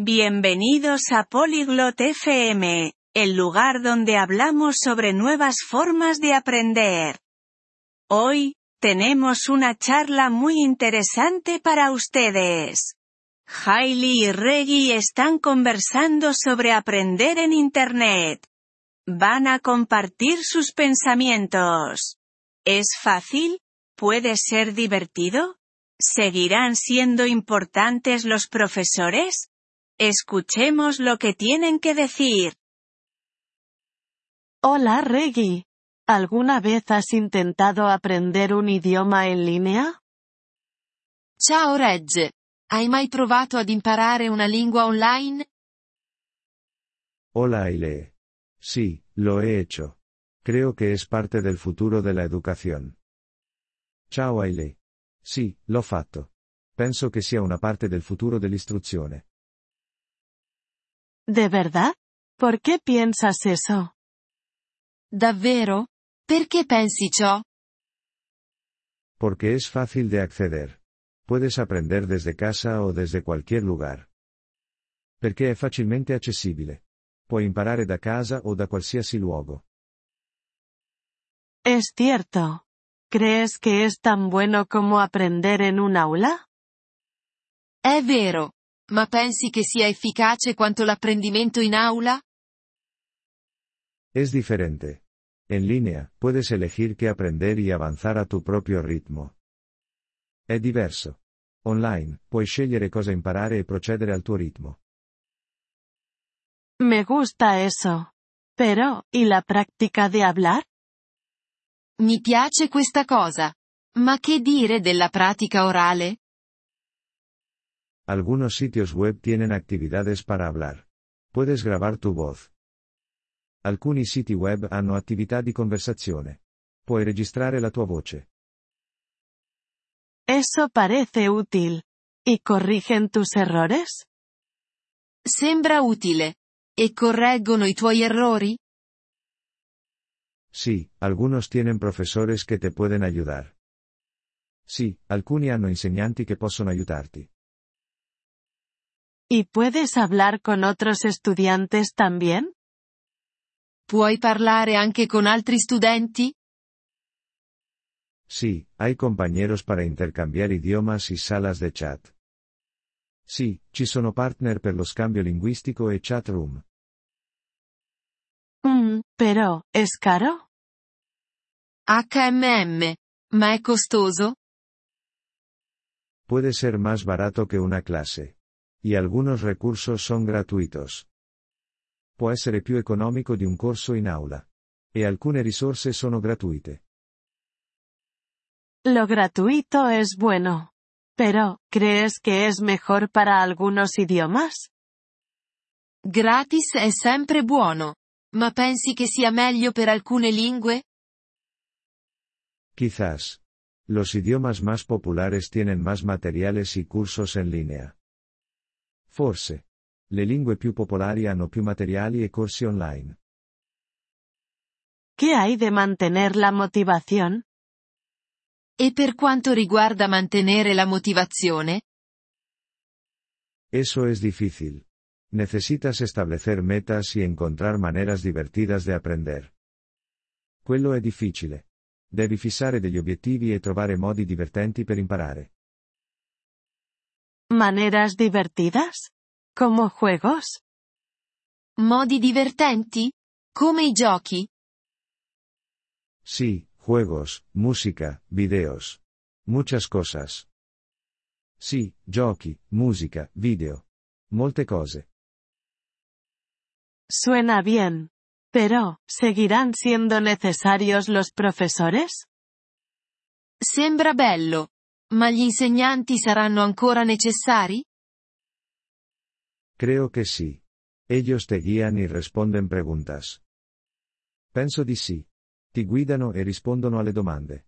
Bienvenidos a Polyglot FM, el lugar donde hablamos sobre nuevas formas de aprender. Hoy, tenemos una charla muy interesante para ustedes. Hailey y Reggie están conversando sobre aprender en Internet. Van a compartir sus pensamientos. ¿Es fácil? ¿Puede ser divertido? ¿Seguirán siendo importantes los profesores? Escuchemos lo que tienen que decir. Hola Reggie. ¿Alguna vez has intentado aprender un idioma en línea? Ciao Reg. Hai mai provato ad imparare una lingua online? Hola Aile. Sí, lo he hecho. Creo que es parte del futuro de la educación. Ciao Aile. Sì, l'ho fatto. Penso che sia una parte del futuro dell'istruzione. ¿De verdad? ¿Por qué piensas eso? Davvero? Perché pensi ciò? Porque es fácil de acceder. Puedes aprender desde casa o desde cualquier lugar. Perché è facilmente accessibile. Puoi imparare da casa o da qualsiasi luogo. Es cierto. ¿Crees que es tan bueno como aprender en un aula? È vero. Ma pensi che sia efficace quanto l'apprendimento in aula? Es diferente. En línea, puedes elegir qué aprender y avanzar a tu proprio ritmo. È diverso. Online, puoi scegliere cosa imparare e procedere al tuo ritmo. Me gusta eso. Pero, ¿y la práctica de hablar? Mi piace questa cosa. Ma che dire della pratica orale? Algunos sitios web tienen actividades para hablar. Puedes grabar tu voz. Alcuni siti web hanno attività di conversazione. Puoi registrare la tua voce. Eso parece útil. ¿Y corrigen tus errores? Sembra utile. E correggono i tuoi errori? Sí, algunos tienen profesores que te pueden ayudar. Sì, alcuni hanno insegnanti che possono aiutarti. ¿Y puedes hablar con otros estudiantes también? Puoi parlare anche con altri studenti? Sí, hay compañeros para intercambiar idiomas y salas de chat. Sì, ci sono partner per lo scambio linguistico e chat room. Mm, pero, ¿es caro? HMM. Ma è costoso? Puede ser más barato que una clase. Y algunos recursos son gratuitos. Può essere più economico di un corso in aula. E alcune risorse sono gratuite. Lo gratuito es bueno. Pero, ¿crees que es mejor para algunos idiomas? Gratis è sempre buono. Ma pensi che sia meglio per alcune lingue? Quizás. Los idiomas más populares tienen más materiales y cursos en línea. Forse. Le lingue più popolari hanno più materiali e corsi online. ¿Qué hay de mantener la motivación? E per quanto riguarda mantenere la motivazione? Eso es difícil. Necesitas establecer metas y encontrar maneras divertidas de aprender. Quello è difficile. Devi fissare degli obiettivi e trovare modi divertenti per imparare. ¿Maneras divertidas? ¿Como juegos? Modi divertenti? Come i giochi? Sí, juegos, música, videos. Muchas cosas. Sì, giochi, musica, video. Molte cose. Suena bien. Pero, ¿seguirán siendo necesarios los profesores? Sembra bello. Ma gli insegnanti saranno ancora necessari? Creo que sí. Ellos te guían y responden preguntas. Penso di sì. Ti guidano e rispondono alle domande.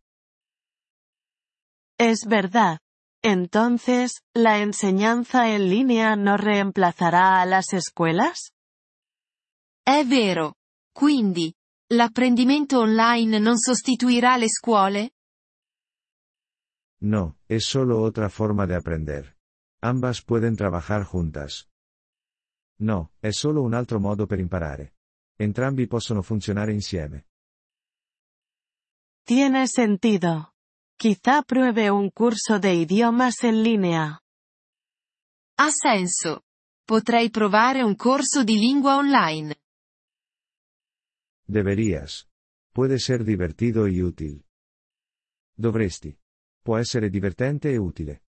Es verdad. Entonces, ¿la enseñanza en línea no reemplazará a las escuelas? È vero. Quindi, l'apprendimento online non sostituirà le scuole? No, es solo otra forma de aprender. Ambas pueden trabajar juntas. No, è solo un altro modo per imparare. Entrambi possono funzionare insieme. Tiene sentido. Quizá pruebe un curso de idiomas en línea. Ha senso. Potrei provare un corso di lingua online. Deberías. Puede ser divertido y útil. Dovresti. Può essere divertente e utile.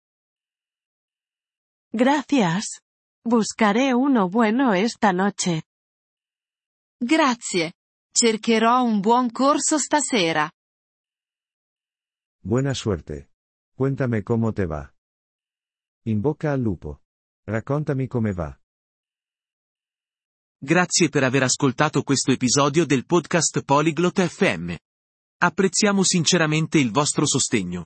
Gracias. Buscaré uno bueno esta noche. Grazie. Cercherò un buon corso stasera. Buena suerte. Cuéntame cómo te va. In bocca al lupo. Raccontami come va. Grazie per aver ascoltato questo episodio del podcast Polyglot FM. Apprezziamo sinceramente il vostro sostegno.